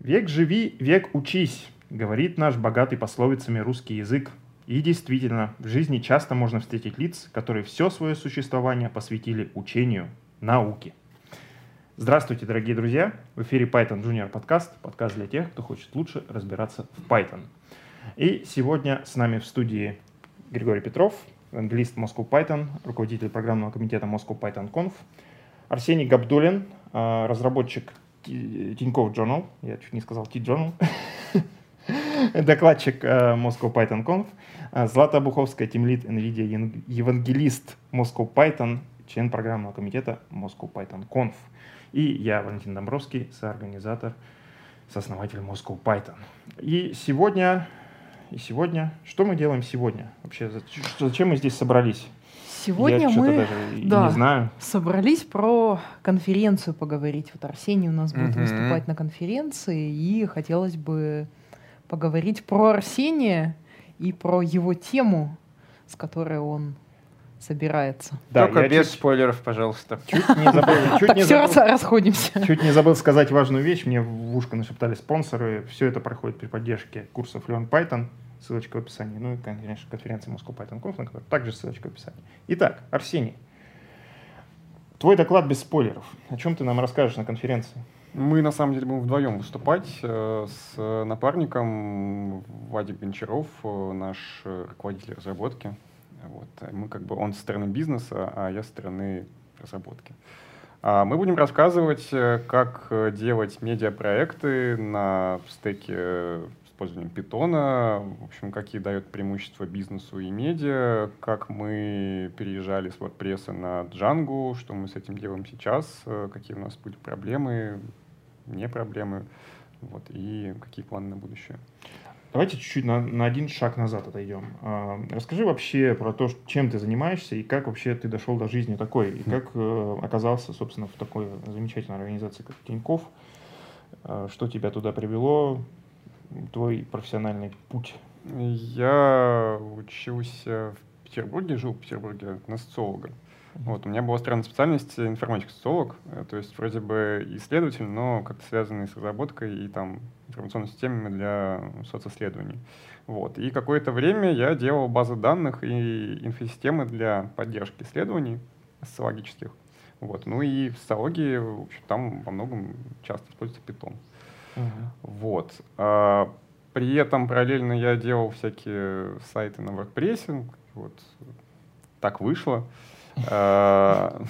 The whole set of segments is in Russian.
Век живи, век учись, говорит наш богатый пословицами русский язык. И действительно, в жизни часто можно встретить лиц, которые все свое существование посвятили учению, науке. Здравствуйте, дорогие друзья! В эфире Python Junior подкаст, подкаст для тех, кто хочет лучше разбираться в Python. И сегодня с нами в студии Григорий Петров, англист Moscow Python, руководитель программного комитета Moscow Python Conf, Арсений Габдулин, а, разработчик Тинькофф Journal, я чуть не сказал T-Journal, докладчик э, Moscow Python Conf, э, Злата Буховская, тимлит NVIDIA, евангелист Moscow Python, член программного комитета Moscow Python Conf. И я, Валентин Домбровский, соорганизатор, сооснователь Moscow Python. И сегодня, и сегодня, что мы делаем сегодня? Вообще, зачем мы здесь собрались? Сегодня Я мы даже да, не знаю. собрались про конференцию поговорить. Вот Арсений у нас будет Мгм. выступать на конференции, и хотелось бы поговорить про Арсения и про его тему, с которой он собирается. Да, Только без чуть, спойлеров, пожалуйста. чуть не забыл, чуть Так, не все, забыл, расходимся. чуть не забыл сказать важную вещь. Мне в ушко нашептали спонсоры. Все это проходит при поддержке курсов Learn Python. Ссылочка в описании. Ну и, конечно, конференции Moscow Python Conf, на которой также ссылочка в описании. Итак, Арсений, твой доклад без спойлеров. О чем ты нам расскажешь на конференции? Мы, на самом деле, будем вдвоем выступать э, с напарником Вадик Гончаров, э, наш руководитель разработки. Вот. Мы как бы, он со стороны бизнеса, а я со стороны разработки. А Мы будем рассказывать, э, как делать медиапроекты на стеке использованием питона, в общем, какие дают преимущества бизнесу и медиа, как мы переезжали с WordPress на Django, что мы с этим делаем сейчас, э, какие у нас были проблемы, не проблемы, вот, и какие планы на будущее. Давайте чуть-чуть на, на один шаг назад отойдем. А, Расскажи вообще про то, чем ты занимаешься и как вообще ты дошел до жизни такой, и как э, оказался, собственно, в такой замечательной организации, как Тиньков. Что тебя туда привело, твой профессиональный путь. Я учился в Петербурге, жил в Петербурге на социолога. Вот, у меня была странная специальность информатик-социолог, э, то есть вроде бы исследователь, но как-то связанный с разработкой и там информационными системами для социсследований. Вот. И какое-то время я делал базы данных и инфосистемы для поддержки исследований социологических. Вот. Ну и в социологии, в общем, там во многом часто используется питон. Вот. А, При этом параллельно я делал всякие сайты на WordPress. Вот так вышло. А,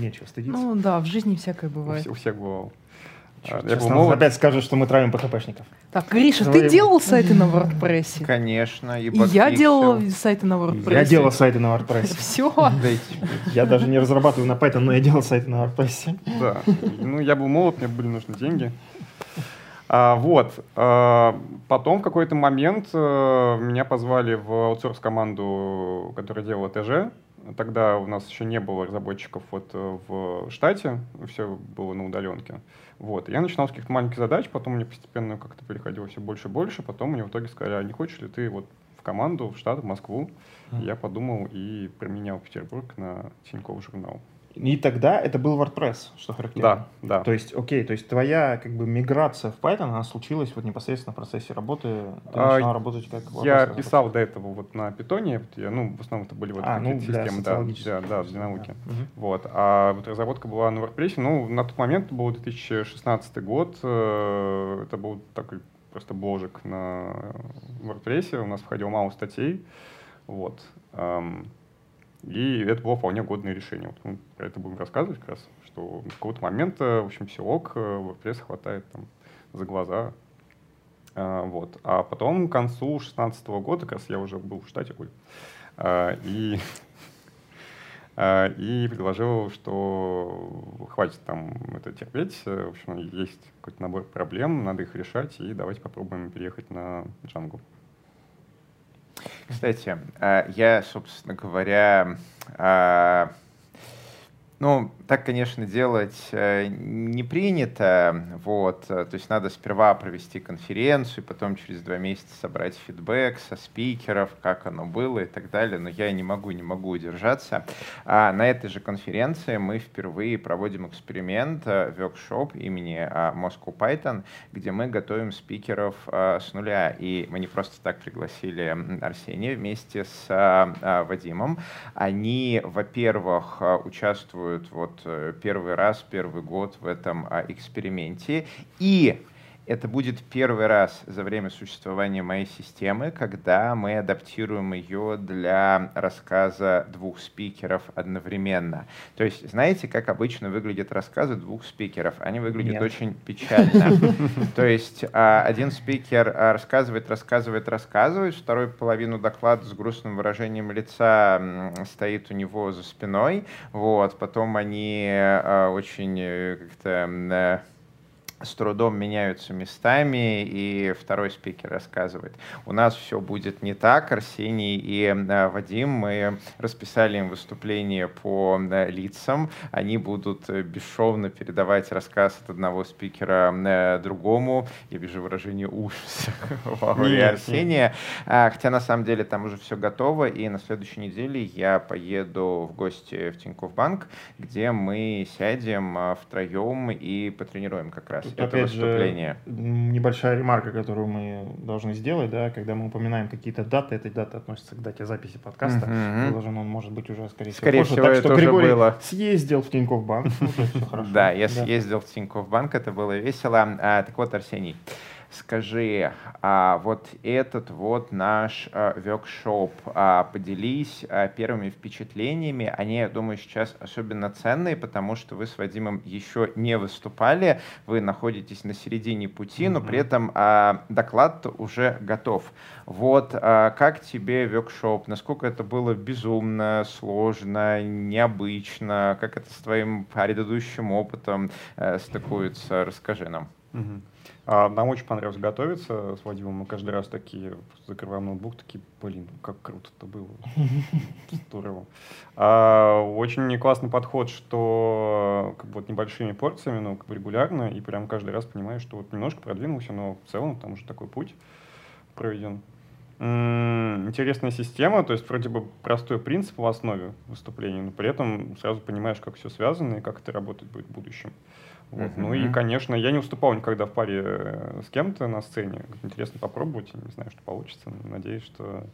Нечего стыдиться. Ну да, в жизни всякое бывает. у всех бывало. Чё, а, я сейчас молод. опять скажут, что мы травим ПХПшников. Так, Гриша, Давай. ты делал сайты на WordPress? Конечно, и я делала сайты на WordPress. Я делал сайты на WordPress. Все. Я даже не разрабатываю на Python, но я делал сайты на WordPress. Да. Ну, я был молод, мне были нужны деньги. А, вот. А, потом в какой-то момент э, меня позвали в аутсорс-команду, которая делала ТЖ. Тогда у нас еще не было разработчиков вот э, в штате, все было на удаленке. Вот. Я начинал с каких-то маленьких задач, потом мне постепенно как-то переходило все больше и больше. Потом мне в итоге сказали, а не хочешь ли ты вот в команду, в штат, в Москву? Мгм. Я подумал и применял Петербург на Тинькофф журнал. И тогда это был WordPress, что характерно. Да, да. То есть, окей, то есть твоя как бы миграция в Python, она случилась вот непосредственно в процессе работы. Ты А, начинал работать как WordPress Я писал до этого вот на питоне, вот я, ну, в основном это были вот А, ну, системы, да, да, да, для науки. Мгм. Вот. А вот разработка была на WordPress, ну, на тот момент был 2016 год, э, это был такой просто бложик на WordPress, у нас входило мало статей, вот. И это было вполне годное решение. Вот мы про это будем рассказывать как раз, что с какого-то момента, в общем, все ок, э, WordPress хватает там за глаза. А, вот. А потом к концу 16 года, как раз я уже был в штате, ой, а, и, а, и предложил, что хватит там это терпеть. э, В общем, есть какой-то набор проблем, надо их решать, и давайте попробуем переехать на Django. Кстати, э, я, собственно говоря, э, Ну, так, конечно, делать э, не принято. Вот. Э, то есть надо сперва провести конференцию, потом через два месяца собрать фидбэк со спикеров, как оно было и так далее. Но я не могу, не могу удержаться. А на этой же конференции мы впервые проводим эксперимент, воркшоп э, имени Moscow Python, где мы готовим спикеров с нуля. И мы не просто так пригласили Арсения вместе с Вадимом. Они, во-первых, участвуют участвуют вот э, первый раз, первый год в этом а, эксперименте. И это будет первый раз за время существования моей системы, когда мы адаптируем ее для рассказа двух спикеров одновременно. То есть, знаете, как обычно выглядят рассказы двух спикеров? Они выглядят Нет. очень печально. То есть, а, один спикер а, рассказывает, рассказывает, рассказывает, второй половину доклада с грустным выражением лица стоит у него за спиной, вот, потом они а, очень э, как-то с трудом меняются местами, и второй спикер рассказывает. У нас все будет не так. Арсений и э, Вадим, мы расписали им выступление по э, лицам. Они будут э, бесшовно передавать рассказ от одного спикера другому. Я вижу выражение ужаса в ауре Арсения. А, хотя на самом деле там уже все готово, и на следующей неделе я поеду в гости в Тинькофф Банк, где мы сядем втроем и потренируем как раз Тут, это опять выступление. Же, небольшая ремарка, которую мы должны сделать, да, когда мы упоминаем какие-то даты, эти даты относятся к дате записи подкаста, mm-hmm. выложен он может быть уже, скорее всего, скорее позже. всего, так что Григорий было. съездил в Тинькофф Банк, Да, я съездил в Тинькофф Банк, это было весело. А, так вот, Арсений, Скажи, а вот этот вот наш а, а, поделись а, первыми впечатлениями. Они, я думаю, сейчас особенно ценные, потому что вы с Вадимом еще не выступали, вы находитесь на середине пути, mm-hmm. но при этом а, доклад уже готов. Вот а, как тебе воркшоп? Насколько это было безумно, сложно, необычно? Как это с твоим предыдущим опытом а, стыкуется? Расскажи нам. Mm-hmm. А, нам очень понравилось готовиться с Вадимом. Мы каждый раз такие закрываем ноутбук, такие, блин, как круто это было. Здорово. А, очень классный подход, что как бы, вот небольшими порциями, но как бы регулярно, и прям каждый раз понимаешь, что вот немножко продвинулся, но в целом там уже такой путь проведен. Интересная система, то есть вроде бы простой принцип в основе выступления, но при этом сразу понимаешь, как все связано и как это работать будет в будущем. Вот. Ну и, конечно, я не уступал никогда в паре э, с кем-то на сцене. Интересно попробовать, не знаю, что получится. Надеюсь, что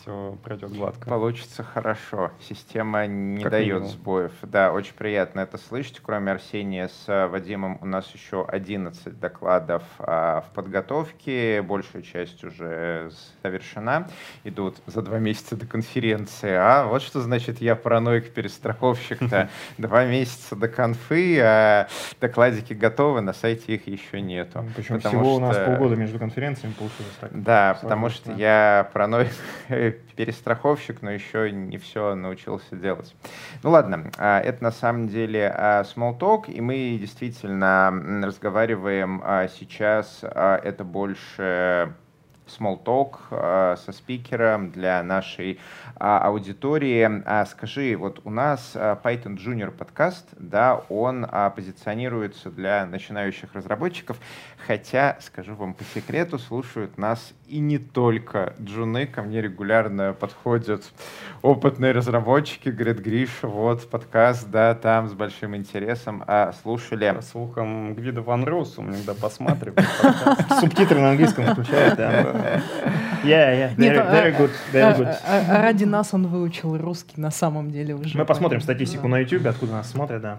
все пройдет гладко. Получится хорошо. Система не как дает минимум. сбоев. Да, очень приятно это слышать. Кроме Арсения с э, Вадимом у нас еще 11 докладов а, в подготовке. Большая часть уже завершена. Идут за два месяца до конференции. А вот что значит я параноик-перестраховщик-то. Два месяца до конфы, а докладики готовы, на сайте их еще нету. Причем всего у нас полгода между конференциями получилось так. Да, потому что я параноик перестраховщик, но еще не все научился делать. Ну ладно, а, это на самом деле а, small talk, и мы действительно разговариваем а, сейчас, это больше small talk со спикером для нашей аудитории. Скажи, вот у нас Python Junior подкаст, да, он позиционируется для начинающих разработчиков, хотя, скажу вам по секрету, слушают нас и не только джуны. Ко мне регулярно подходят опытные разработчики, говорят, Гриша, вот подкаст, да, там с большим интересом а слушали. По слухам, Гвида Ван Росум иногда посматривает. Субтитры на английском включает, да. Yeah, yeah, very, good, very good. А, а, ради нас он выучил русский на самом деле уже. Мы посмотрим статистику на YouTube, откуда нас смотрят, да.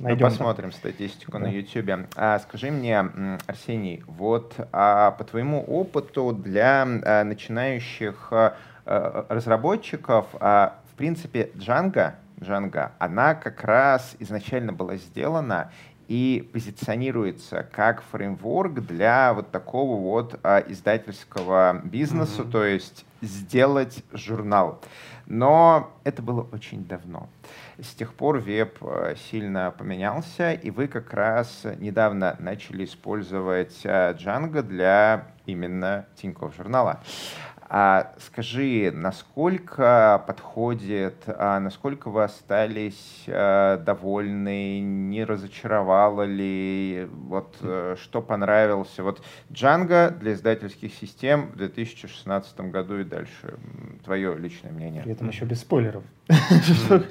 Мы посмотрим статистику на YouTube. А, скажи мне, Арсений, вот а, по твоему опыту для а, начинающих а, разработчиков, а, в принципе, Django, Django, она как раз изначально была сделана и позиционируется как фреймворк для вот такого вот а, издательского бизнеса, mm-hmm. то есть сделать журнал. Но это было очень давно. С тех пор веб э, сильно поменялся, и вы как раз недавно начали использовать э, Django для именно Тинькофф журнала. А скажи, насколько подходит, а насколько вы остались а, довольны, не разочаровало ли, вот а, что понравился? Вот Django для издательских систем в 2016 году и дальше. Твое личное мнение. При этом еще без спойлеров.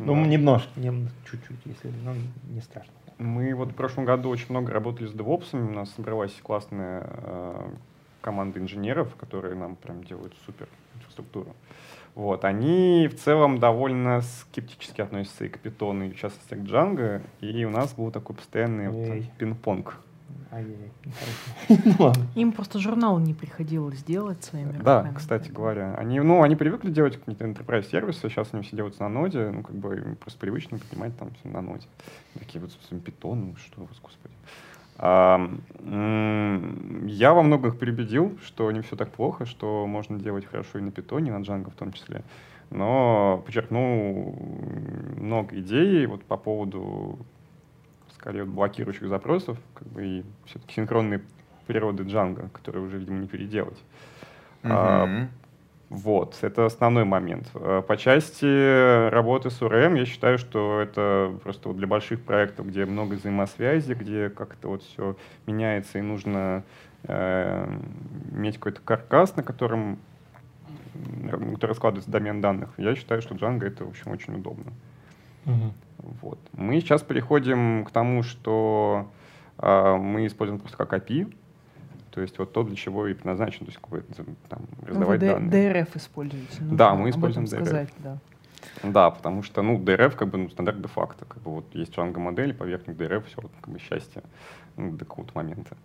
Ну, немножко, чуть-чуть, если, но не страшно. Мы вот в прошлом году очень много работали с DevOps, у нас собралась классная э, команда инженеров, которые нам прям делают супер инфраструктуру. Вот, они в целом довольно скептически относятся и к питону, и в частности к Django, и у нас был такой постоянный вот пинг-понг. Ну Им просто журнал не приходилось делать своими Да, руками. кстати говоря. Они, ну, они привыкли делать какие-то enterprise сервисы, сейчас они все делаются на ноде, ну, как бы им просто привычно поднимать там все на ноде. Такие вот, собственно, ну, что у вас, господи. А, я во многих перебедил, что не все так плохо, что можно делать хорошо и на питоне, и на Django в том числе. Но подчеркну много идей вот по поводу скорее блокирующих запросов, как бы и все-таки синхронной природы Django, которые уже, видимо, не переделать. Mm-hmm. А, вот, это основной момент. А, по части работы с URM, я считаю, что это просто вот для больших проектов, где много взаимосвязи, где как-то вот все меняется и нужно иметь какой-то каркас, на котором который складывается домен данных. Я считаю, что Django это, в общем, очень удобно. Угу. Вот. Мы сейчас переходим к тому, что э, мы используем просто как API, то есть вот то, для чего и предназначен, то есть какой-то там раздавать ну, вы данные. DRF используете. Ну, да, мы используем DRF. Сказать, да. Да, потому что, ну, DRF как бы ну, стандарт де-факто. Как бы вот есть Django модель, поверх них DRF, все, как бы счастье ну, до какого-то момента.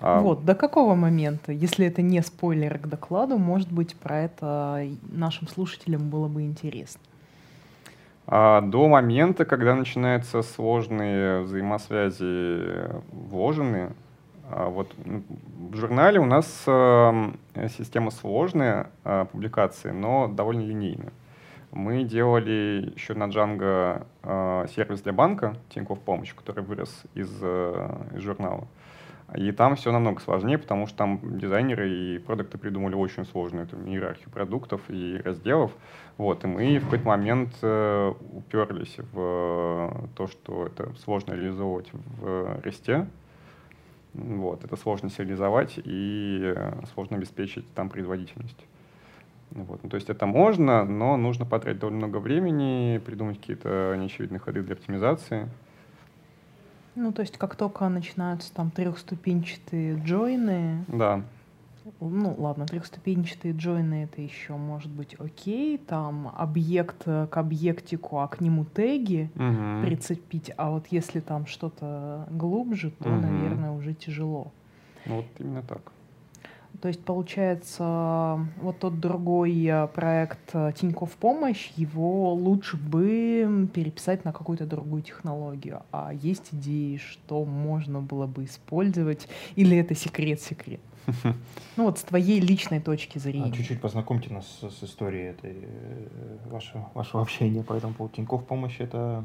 А... Вот, до какого момента? Если это не спойлер к докладу, может быть, про это нашим слушателям было бы интересно. А, до момента, когда начинаются сложные взаимосвязи вложенные. А, вот в журнале у нас э, система сложная э, публикации, но довольно линейная. Мы делали еще на Django сервис для банка Тинькофф Помощь, который вырос из, из журнала. И там все намного сложнее, потому что там дизайнеры и продукты придумали очень сложную эту иерархию продуктов и разделов. Вот, и мы в какой-то момент э, уперлись в то, что это сложно реализовывать в ресте. Вот, это сложно сериализовать и сложно обеспечить там производительность. Вот. Ну, то есть это можно, но нужно потратить довольно много времени, придумать какие-то неочевидные ходы для оптимизации. Ну, то есть как только начинаются там трехступенчатые джойны, да. ну ладно, трехступенчатые джойны это еще может быть окей, там объект к объектику, а к нему теги угу. прицепить, а вот если там что-то глубже, то, угу. наверное, уже тяжело. Ну, вот именно так. То есть, получается, вот тот другой э, проект э, Тинькофф Помощь, его лучше бы переписать на какую-то другую технологию. А есть идеи, что можно было бы использовать, или это секрет-секрет? Ну вот с твоей личной точки зрения. А чуть-чуть познакомьте нас с, с историей этой, э, вашего, вашего общения по этому поводу. Тинькофф Помощь — это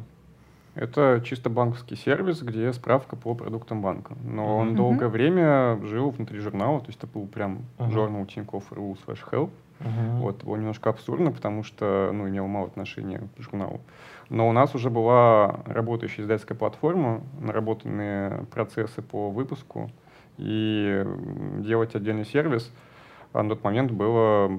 это чисто банковский сервис, где справка по продуктам банка. Но он uh-huh. долгое время жил внутри журнала, то есть это был прям uh-huh. журнал Тинькофф.ру slash help. Uh-huh. Вот, было немножко абсурдно, потому что, ну, имел мало отношения к журналу. Но у нас уже была работающая издательская платформа, наработанные процессы по выпуску, и делать отдельный сервис а на тот момент было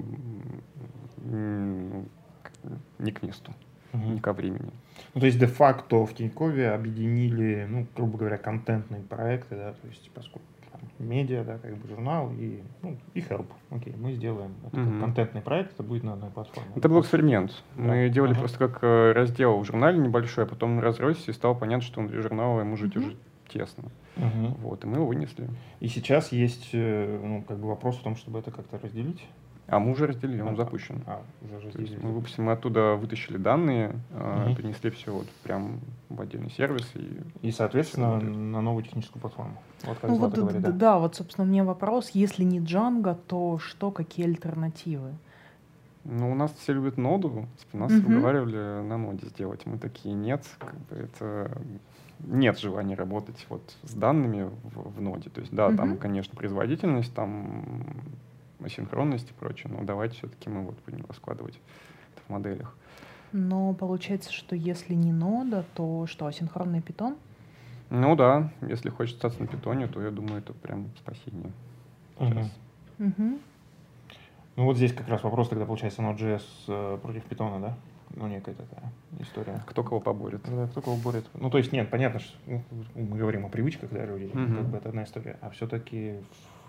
не к месту, uh-huh. не ко времени. Ну, то есть де-факто в Тинькове объединили, ну, грубо говоря, контентные проекты, да, то есть поскольку там, медиа, да, как бы журнал и, ну, и help. Окей, мы сделаем это угу. контентный проект, это будет на одной платформе. Это был эксперимент. Да. Мы делали ага. просто как э, раздел в журнале небольшой, а потом разросся и стало понятно, что внутри журнала ему жить угу. уже тесно. Угу. Вот, и мы его вынесли. И сейчас есть, э, ну, как бы вопрос в том, чтобы это как-то разделить. А мы уже разделили, он а, запущен. А, уже разделили. мы выпустили, мы оттуда вытащили данные, угу. перенесли все вот прям в отдельный сервис. И, и соответственно, на новую техническую платформу. Вот как ну, вот, говорит, да. да, вот, собственно, мне вопрос, если не Django, то что, какие альтернативы? Ну, у нас все любят ноду, нас угу. уговаривали на ноде сделать. Мы такие, нет, как бы это нет желания работать вот с данными в, в ноде. То есть, да, угу. там, конечно, производительность, там асинхронность и прочее, но давайте все-таки мы вот будем раскладывать это в моделях. Но получается, что если не нода, то что, асинхронный питон? Ну да, если хочешь остаться на питоне, то я думаю, это прям спасение. Мгм. Мгм. Ну вот здесь как раз вопрос тогда получается Node.js э, против питона, да? Ну некая такая история. Кто кого поборет. Да, кто кого борет. Ну, то есть, нет, понятно, что ну, мы говорим о привычках, да, людей, Мгм. как бы это одна история, а все-таки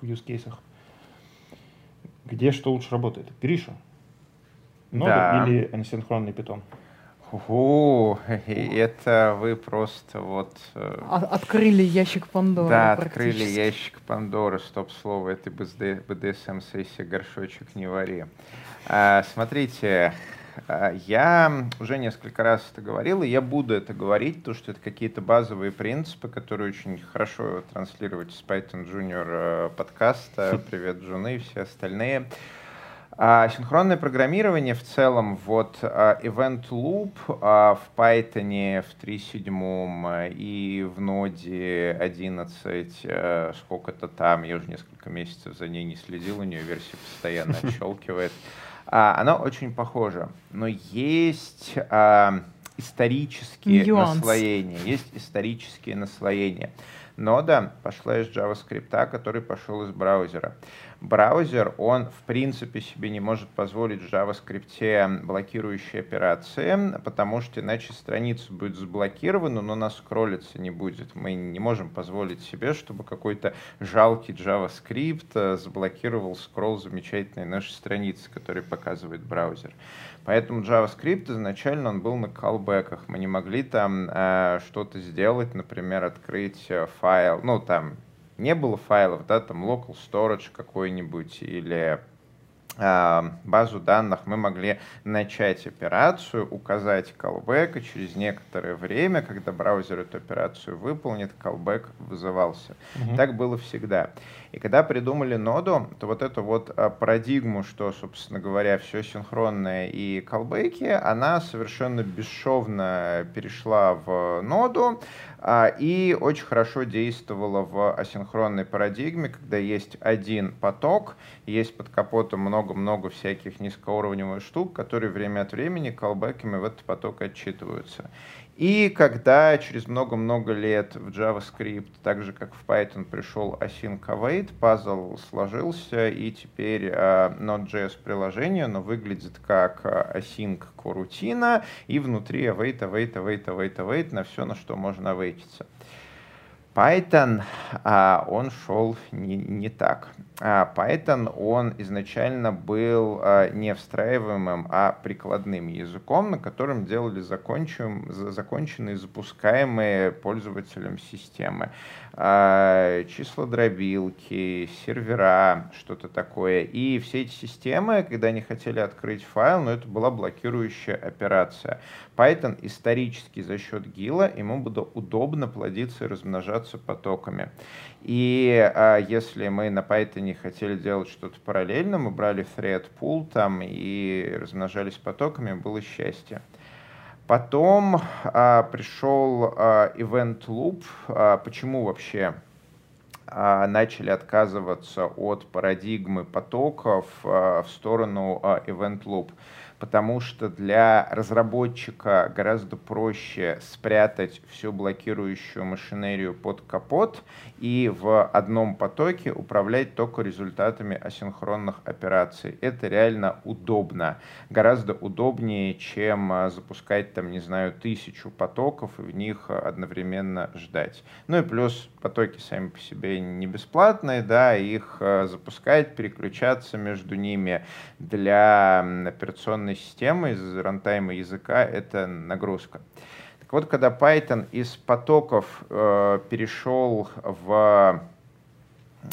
в use кейсах где что лучше работает? Гриша? Нода Да. или асинхронный питон? О, это вы просто вот... э, А- Открыли ящик Пандоры. Да, открыли ящик Пандоры, стоп-слово, этой БДСМ-сессии горшочек не вари. А, смотрите, я уже несколько раз это говорил, и я буду это говорить, потому что это какие-то базовые принципы, которые очень хорошо транслировать с Python Junior э, подкаста. Привет, Джуны и все остальные. А, синхронное программирование в целом, вот а, Event Loop а, в Python в 3.7 и в ноде 11, э, сколько-то там, я уже несколько месяцев за ней не следил, у нее версия постоянно отщелкивает. А, Оно очень похоже, но есть а, исторические Нюанс. наслоения, есть исторические наслоения. Нода пошла из JavaScript, который пошел из браузера. Браузер, он в принципе себе не может позволить в JavaScript блокирующие операции, потому что иначе страница будет заблокирована, но она скроллиться не будет. Мы не можем позволить себе, чтобы какой-то жалкий JavaScript заблокировал скролл замечательной нашей страницы, который показывает браузер. Поэтому JavaScript изначально он был на callback'ах. Мы не могли там э, что-то сделать, например, открыть э, файл, ну там не было файлов, да, там local storage какой-нибудь или э, базу данных, мы могли начать операцию, указать callback, и через некоторое время, когда браузер эту операцию выполнит, callback вызывался. Мгм. Так было всегда. И когда придумали ноду, то вот эту вот а, парадигму, что, собственно говоря, все синхронное и колбеки, она совершенно бесшовно перешла в ноду а, и очень хорошо действовала в асинхронной парадигме, когда есть один поток, есть под капотом много-много всяких низкоуровневых штук, которые время от времени колбеками в этот поток отчитываются. И когда через много-много лет в JavaScript, так же как в Python, пришел async await, пазл сложился, и теперь э, Node.js приложение, но выглядит как э, async корутина, и внутри await, await, await, await, await на все, на что можно await. Python, а, он шел не, не так. А, Python, он изначально был а, не встраиваемым, а прикладным языком, на котором делали законченные, запускаемые пользователем системы. А, Числа дробилки, сервера, что-то такое. И все эти системы, когда они хотели открыть файл, но это была блокирующая операция. Python исторически за счет гила ему было удобно плодиться и размножаться потоками. И если мы на Python хотели делать что-то параллельно, мы брали thread pool там и размножались потоками, было счастье. Потом а, пришел а, event loop. А, почему вообще а, начали отказываться от парадигмы потоков а, в сторону а, event loop? Потому что для разработчика гораздо проще спрятать всю блокирующую машинерию под капот и в одном потоке управлять только результатами асинхронных операций. Это реально удобно. Гораздо удобнее, чем а, запускать там, не знаю, тысячу потоков и в них одновременно ждать. Ну и плюс потоки сами по себе не бесплатные, да, их а, запускать, переключаться между ними для м, операционной системы из рантайма языка это нагрузка. Так вот, когда Python из потоков э, перешел в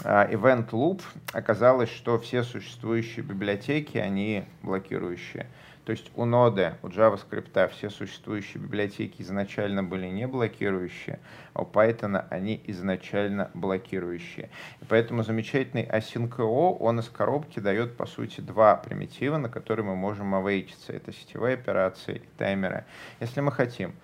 а, Event Loop, оказалось, что все существующие библиотеки, они блокирующие. То есть у ноды, у JavaScript все существующие библиотеки изначально были не блокирующие, а у Python они изначально блокирующие. И поэтому замечательный asyncio, он из коробки дает, по сути, два примитива, на которые мы можем авейтиться. Это сетевые операции и таймеры. Если мы хотим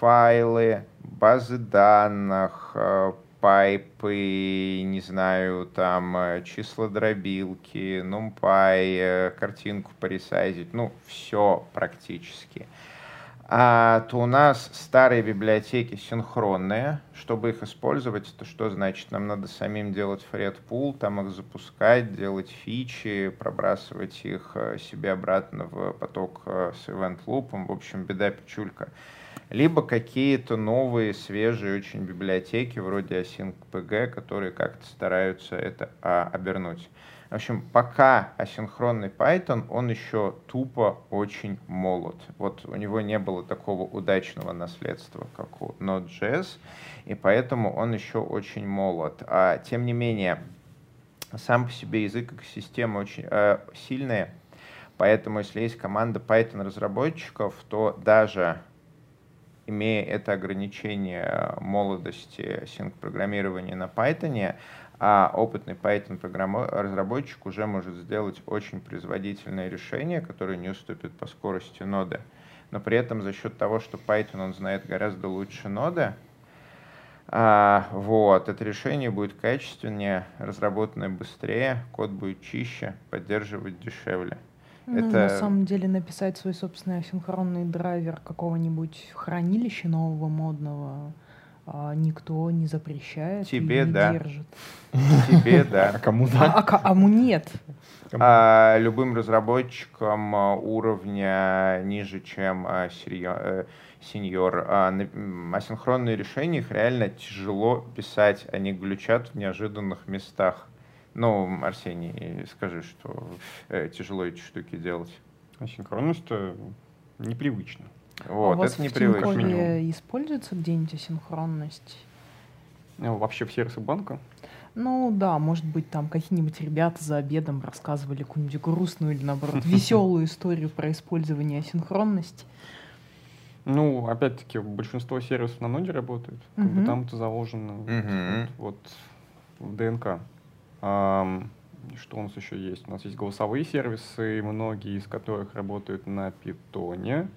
файлы, базы данных, э, пайпы, не знаю, там э, числа дробилки, NumPy, э, картинку поресайзить, ну, все практически а, то у нас старые библиотеки синхронные. Чтобы их использовать, то что значит? Нам надо самим делать thread pool, там их запускать, делать фьючи, пробрасывать их э, себе обратно в поток с event loop ом. В общем, беда-печалька. Либо какие-то новые, свежие очень библиотеки, вроде async.pg, которые как-то стараются это а, обернуть. В общем, пока асинхронный Python, он еще тупо очень молод. Вот у него не было такого удачного наследства, как у Node.js, и поэтому он еще очень молод. А, тем не менее, сам по себе язык как система очень э, сильная, поэтому если есть команда Python разработчиков, то даже имея это ограничение молодости синк программирования на Python, а опытный Python разработчик уже может сделать очень производительное решение, которое не уступит по скорости ноды. Но при этом за счет того, что Python он знает гораздо лучше ноды, а, вот, это решение будет качественнее, разработанное быстрее, код будет чище, поддерживать дешевле. Ну, это... На самом деле написать свой собственный асинхронный драйвер какого-нибудь хранилища нового модного а, никто не запрещает Тебе, и не да. держит. Тебе, да. А кому да? А, а, кому нет? А, любым разработчикам а, уровня ниже, чем а, э, сеньор. Асинхронные решения, их реально тяжело писать, они глючат в неожиданных местах. Ну, Арсений, скажи, что э, тяжело эти штуки делать. Асинхронность непривычно. Вот, а у вас это непривычно. используется где-нибудь асинхронность? Ну, вообще в сервисы банка? Ну да, может быть, там какие-нибудь ребята за обедом рассказывали какую-нибудь грустную или, наоборот, веселую историю про использование асинхронности. Ну, опять-таки, большинство сервисов на ноде работают. Как бы там это заложено вот, в ДНК. Что у нас еще есть? У нас есть голосовые сервисы, многие из которых работают на питоне.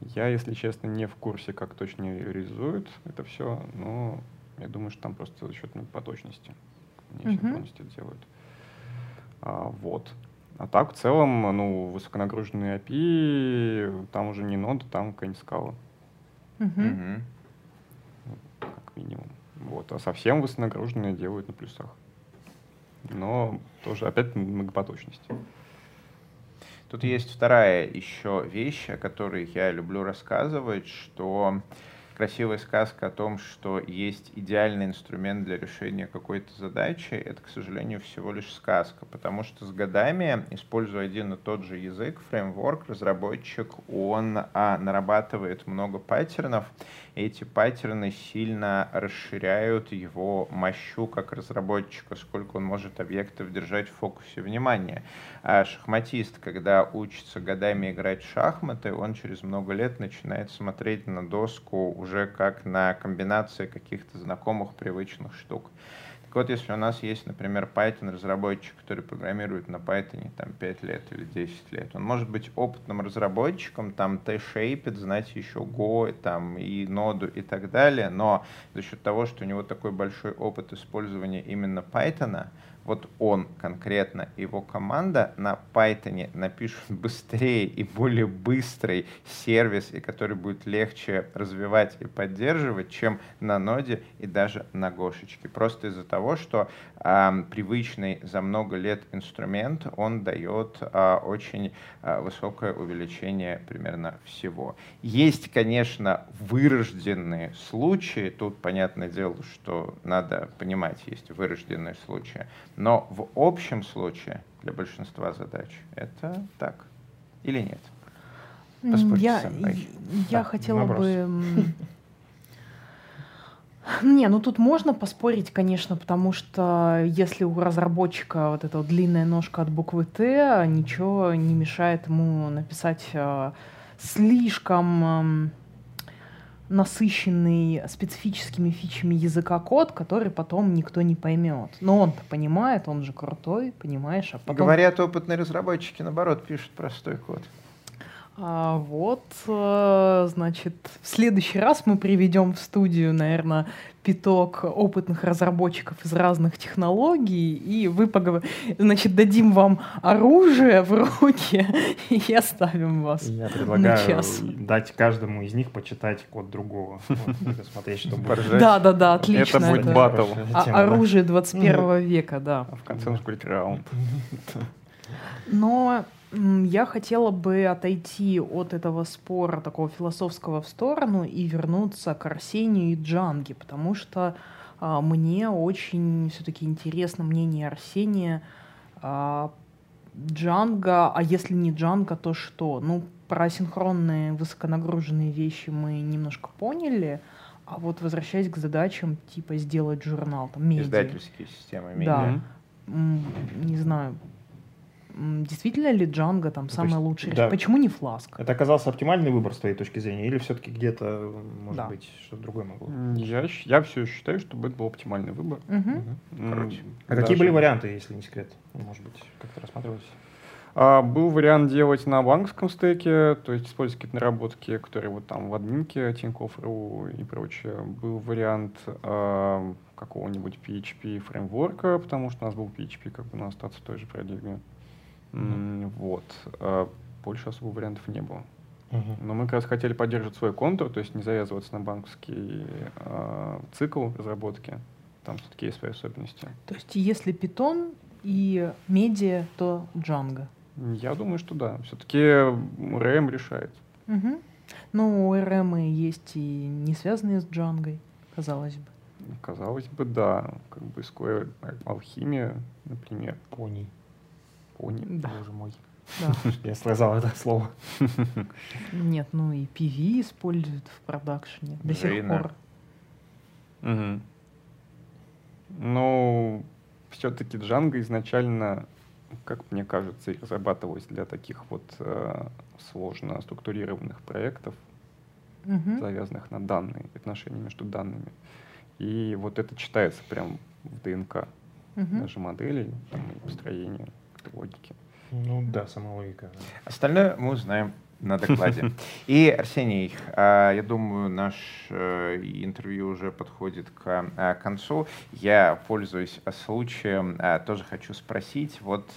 Я, если честно, не в курсе, как точно реализуют это все, но я думаю, что там просто за счет поточности они uh-huh. полностью это делают. А, вот. А так, в целом, ну, высоконагруженные API, там уже не нода, там какая-нибудь скала. Uh-huh. Как минимум. Вот. А совсем высоконагруженные делают на плюсах. Но тоже опять многопоточность. Тут есть вторая еще вещь, о которой я люблю рассказывать, что красивая сказка о том, что есть идеальный инструмент для решения какой-то задачи, это, к сожалению, всего лишь сказка, потому что с годами, используя один и тот же язык, фреймворк, разработчик, он а, нарабатывает много паттернов, эти паттерны сильно расширяют его мощу как разработчика, сколько он может объектов держать в фокусе внимания. А шахматист, когда учится годами играть в шахматы, он через много лет начинает смотреть на доску уже как на комбинации каких-то знакомых, привычных штук. Так вот, если у нас есть, например, Python-разработчик, который программирует на Python там, 5 лет или 10 лет, он может быть опытным разработчиком, там, T-Shaped, знать еще Go, там, и ноду и так далее, но за счет того, что у него такой большой опыт использования именно Python, вот он конкретно, его команда на Python напишут быстрее и более быстрый сервис, и который будет легче развивать и поддерживать, чем на ноде и даже на Гошечке. Просто из-за того, что э, привычный за много лет инструмент, он дает э, очень э, высокое увеличение примерно всего. Есть, конечно, вырожденные случаи, тут понятное дело, что надо понимать, есть вырожденные случаи, но в общем случае для большинства задач это так или нет? Поспорьте я, со мной. Я да, хотела наброс. бы... Не, ну тут можно поспорить, конечно, потому что если у разработчика вот эта вот длинная ножка от буквы Т, ничего не мешает ему написать э, слишком насыщенный специфическими фичами языка код, который потом никто не поймет. Но он-то понимает, он же крутой, понимаешь, а потом... Говорят, опытные разработчики, наоборот, пишут простой код. А вот, э, значит, в следующий раз мы приведем в студию, наверное, пяток опытных разработчиков из разных технологий, и вы поговор... значит, дадим вам оружие в руки и оставим вас Я на предлагаю час. дать каждому из них почитать код другого. Вот, что будет. Да, да, да, отлично. будет это. батл. А- тема, да. оружие 21 века, да. А в конце у нас будет раунд. Но я хотела бы отойти от этого спора такого философского в сторону и вернуться к Арсению и Джанге, потому что а, мне очень все-таки интересно мнение Арсения. А, Джанга, а если не Джанга, то что? Ну, про синхронные высоконагруженные вещи мы немножко поняли, а вот возвращаясь к задачам, типа сделать журнал, там, медиа. Издательские системы Да. медиа. М, не знаю, действительно ли Джанго там то самое есть, лучшее да. Почему не Фласк? Это оказался оптимальный выбор с твоей точки зрения, или все-таки где-то, может Да. быть, что-то другое могло? Я, я все считаю, что это был оптимальный выбор. М, Короче. А какие были варианты, если не секрет? Ну, Может быть, как-то рассматривались? А, был вариант делать на банковском стеке, то есть использовать какие-то наработки, которые вот там в админке Тинькофф.ру и прочее. Был вариант а, какого-нибудь PHP фреймворка, потому что у нас был PHP, как бы на остаться в той же парадигме. М, Вот. А, Больше особо вариантов не было. Но мы как раз хотели поддерживать свой контур, то есть не завязываться на банковский а, цикл разработки. Там все-таки есть свои особенности. То есть если питон и медиа, то Джанго. Я думаю, что да. Все-таки РМ решает. Мгм. Ну, у РМ есть и не связанные с Джангой, казалось бы. Казалось бы, да. Как бы Square Алхимия, например. Пони. Пони. Да. Боже мой. Да. Я сказал это слово. Нет, ну и PV используют в продакшене до сих пор. Мгм. Ну, все-таки Django изначально, как мне кажется, и разрабатывалась для таких вот э, сложно структурированных проектов, Мгм. завязанных на данные, отношения между данными. И вот это читается прям в ДНК Мгм. даже моделей, там, и построения логики. Ну да, сама логика. да. Остальное мы узнаем на докладе. И, Арсений, а, я думаю, наш э, интервью уже подходит к а, концу. Я, пользуясь случаем, а, тоже хочу спросить. Вот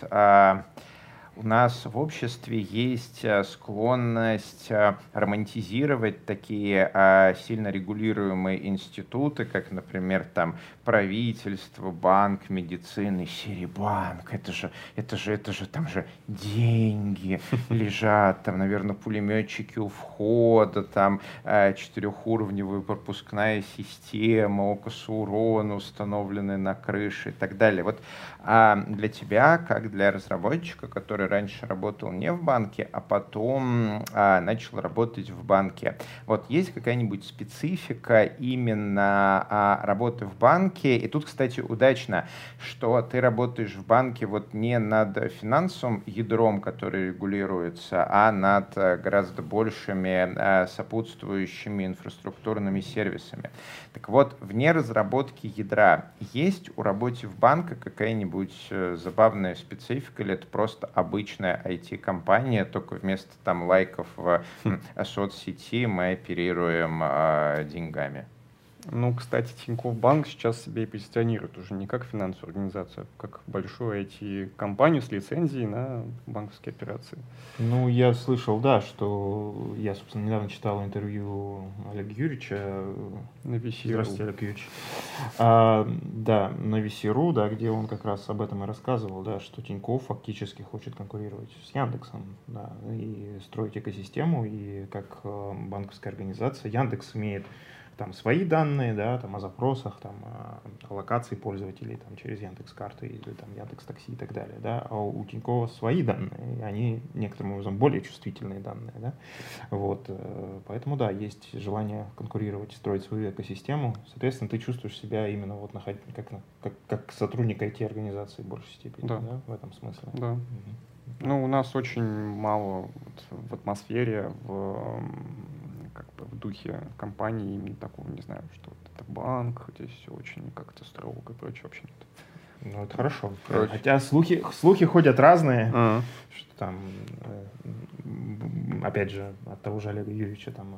у нас в обществе есть а, склонность а, романтизировать такие а, сильно регулируемые институты, как, например, там правительство, банк, медицины, Серебанк. Это же, это же, это же, там же деньги лежат, там, наверное, пулеметчики у входа, там э, четырехуровневая пропускная система, окосурон установлены на крыше и так далее. Вот а для тебя, как для разработчика, который раньше работал не в банке, а потом а, начал работать в банке, вот есть какая-нибудь специфика именно а, работы в банке? И тут, кстати, удачно, что ты работаешь в банке вот не над финансовым ядром, который регулируется, а над э, гораздо большими э, сопутствующими инфраструктурными сервисами. Так вот, вне разработки ядра есть у работы в банке какая-нибудь э, забавная специфика или это просто обычная IT-компания, только вместо там лайков в м, соцсети мы оперируем э, деньгами? Ну, кстати, Тинькофф Банк сейчас себя и позиционирует уже не как финансовую организацию, а как большую IT-компанию с лицензией на банковские операции. Ну, я слышал, да, что я, собственно, недавно читал интервью Олега Юрьевича. На VC.ru. Здравствуйте, Олег Юрьевич. А, да, на VC.ru, да, где он как раз об этом и рассказывал, да, что Тинькофф фактически хочет конкурировать с Яндексом, да, и строить экосистему, и как э, банковская организация Яндекс имеет там свои данные, да, там о запросах, там о локации пользователей там через Яндекс карты или там Яндекс такси и так далее, да, а у Тинькова свои данные, и они некоторым образом более чувствительные данные, да, вот, э, поэтому да, есть желание конкурировать, строить свою экосистему, соответственно, ты чувствуешь себя именно вот находить как, как, как сотрудник IT-организации в большей степени, Да. да, в этом смысле. Да. Мгм. Ну, у нас очень мало вот в атмосфере, в, как бы в духе компании именно такого, не знаю, что вот это банк, здесь все очень как-то строго и прочее вообще нет. Ну, это хорошо. Короче. Хотя слухи, слухи ходят разные, А, что там э, опять же, от того же Олега Юрьевича там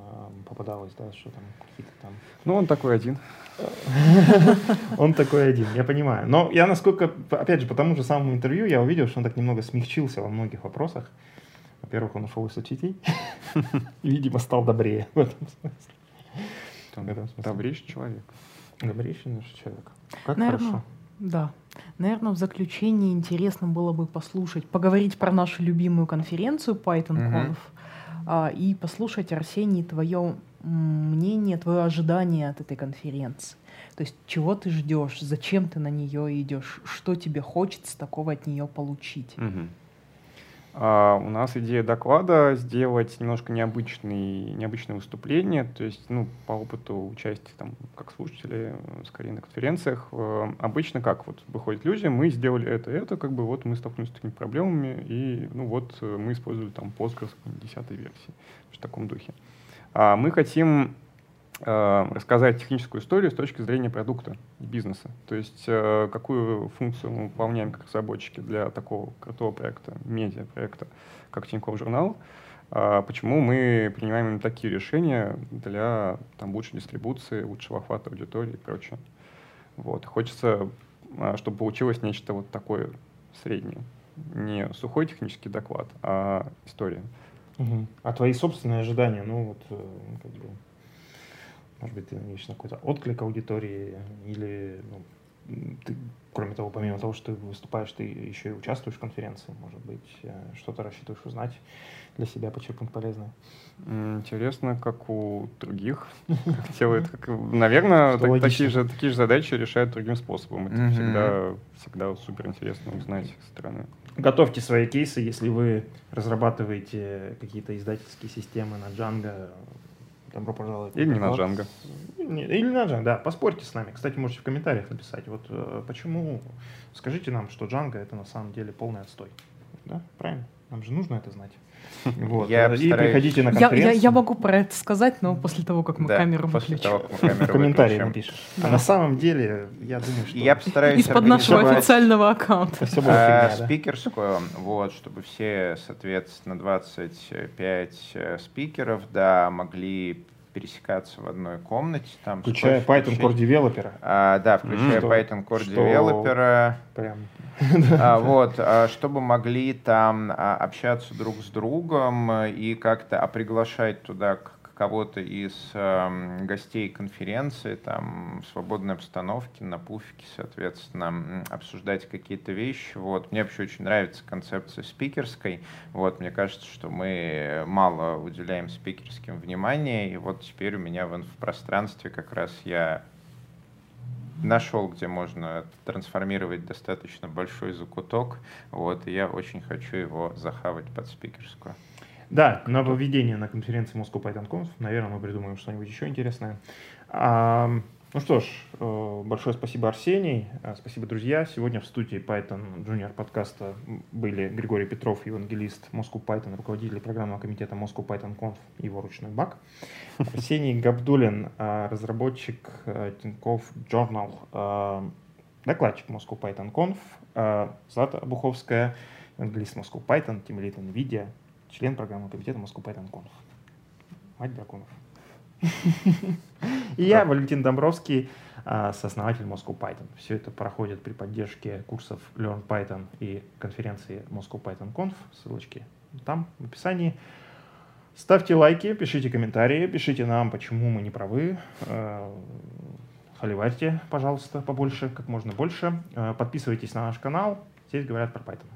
попадалось, да, что там какие-то там... Ну, он такой один. Он такой один, я понимаю. Но я насколько, опять же, по тому же самому интервью я увидел, что он так немного смягчился во многих вопросах. Во-первых, он ушел из соцсетей видимо, стал добрее в этом смысле. Добрейший человек. Добрейший наш человек. Как Наверное, хорошо. Да. Наверное, в заключении интересно было бы послушать, поговорить про нашу любимую конференцию PythonConf mm-hmm. и послушать, Арсений, твое мнение, твое ожидание от этой конференции. То есть чего ты ждешь, зачем ты на нее идешь, что тебе хочется такого от нее получить. Угу. А, у нас идея доклада сделать немножко необычный, необычное выступление, то есть ну, по опыту участия там, как слушатели, скорее на конференциях. Э, обычно как вот выходят люди, мы сделали это, это, как бы вот мы столкнулись с такими проблемами, и ну вот э, мы использовали там Postgres 10 версии, в таком духе. А мы хотим э, рассказать техническую историю с точки зрения продукта бизнеса. То есть э, какую функцию мы выполняем как разработчики для такого крутого проекта, медиа проекта, как Тинькофф журнал, э, почему мы принимаем именно такие решения для там, лучшей дистрибуции, лучшего охвата аудитории и прочее. Вот. Хочется, э, чтобы получилось нечто вот такое среднее. Не сухой технический доклад, а история. Угу. А твои собственные ожидания, ну вот, э, как бы, может быть, ты надеешься на какой-то отклик аудитории или, ну, ты, кроме того, помимо того, что ты выступаешь, ты еще и участвуешь в конференции, может быть, э, что-то рассчитываешь узнать для себя, почерпнуть полезное? Интересно, как у других как делают. Как, наверное, так, такие, же, такие же задачи решают другим способом. Это mm-hmm. всегда, всегда супер интересно узнать со стороны. Готовьте свои кейсы, если вы разрабатываете какие-то издательские системы на Django. Добро пожаловать. Или не на Django. Или на Django, да. Поспорьте с нами. Кстати, можете в комментариях написать. Вот э, почему... Скажите нам, что Django это на самом деле полный отстой. Да, правильно? Нам же нужно это знать. Вот. Я и приходите на конференцию. Я, я, я могу про это сказать, но после того, как мы да, камеру после выключим. Того, как мы камеру В комментарии напишешь. Да. А на самом деле, я думаю, что... Я постараюсь Из-под нашего официального аккаунта. Все было фигня, да? Спикерскую, вот, чтобы все, соответственно, 25 э, спикеров, да, могли пересекаться в одной комнате. Там, включая Python Core Developer. А, да, включая mm, Python Core что... Developer. Прям. А, вот, а, чтобы могли там а, общаться друг с другом и как-то а приглашать туда кого-то из э, гостей конференции, там, в свободной обстановке, на пуфике, соответственно, обсуждать какие-то вещи. Вот. Мне вообще очень нравится концепция спикерской. Вот. Мне кажется, что мы мало уделяем спикерским внимания, и вот теперь у меня в инфопространстве как раз я нашел, где можно трансформировать достаточно большой закуток, вот, и я очень хочу его захавать под спикерскую. Да, нововведение на конференции Moscow Python Conf. Наверное, мы придумаем что-нибудь еще интересное. А, ну что ж, э, большое спасибо, Арсений. А, спасибо, друзья. Сегодня в студии Python Junior подкаста были Григорий Петров, евангелист Moscow Python, руководитель программного комитета Moscow Python Conf и его ручной баг. Арсений Габдулин, а, разработчик э, Тинькофф Journal, докладчик Moscow Python Conf, Злата Обуховская, евангелист Moscow Python, Lead NVIDIA, член программы комитета Python Conf. Мать драконов. И я, Валентин Домбровский, а, сооснователь Moscow Python. Все это проходит при поддержке курсов Learn Python и конференции Moscow Python Conf. Ссылочки там, в описании. Ставьте лайки, пишите комментарии, пишите нам, почему мы не правы. А, холивайте, пожалуйста, побольше, как можно больше. А, подписывайтесь на наш канал. Здесь говорят про Python.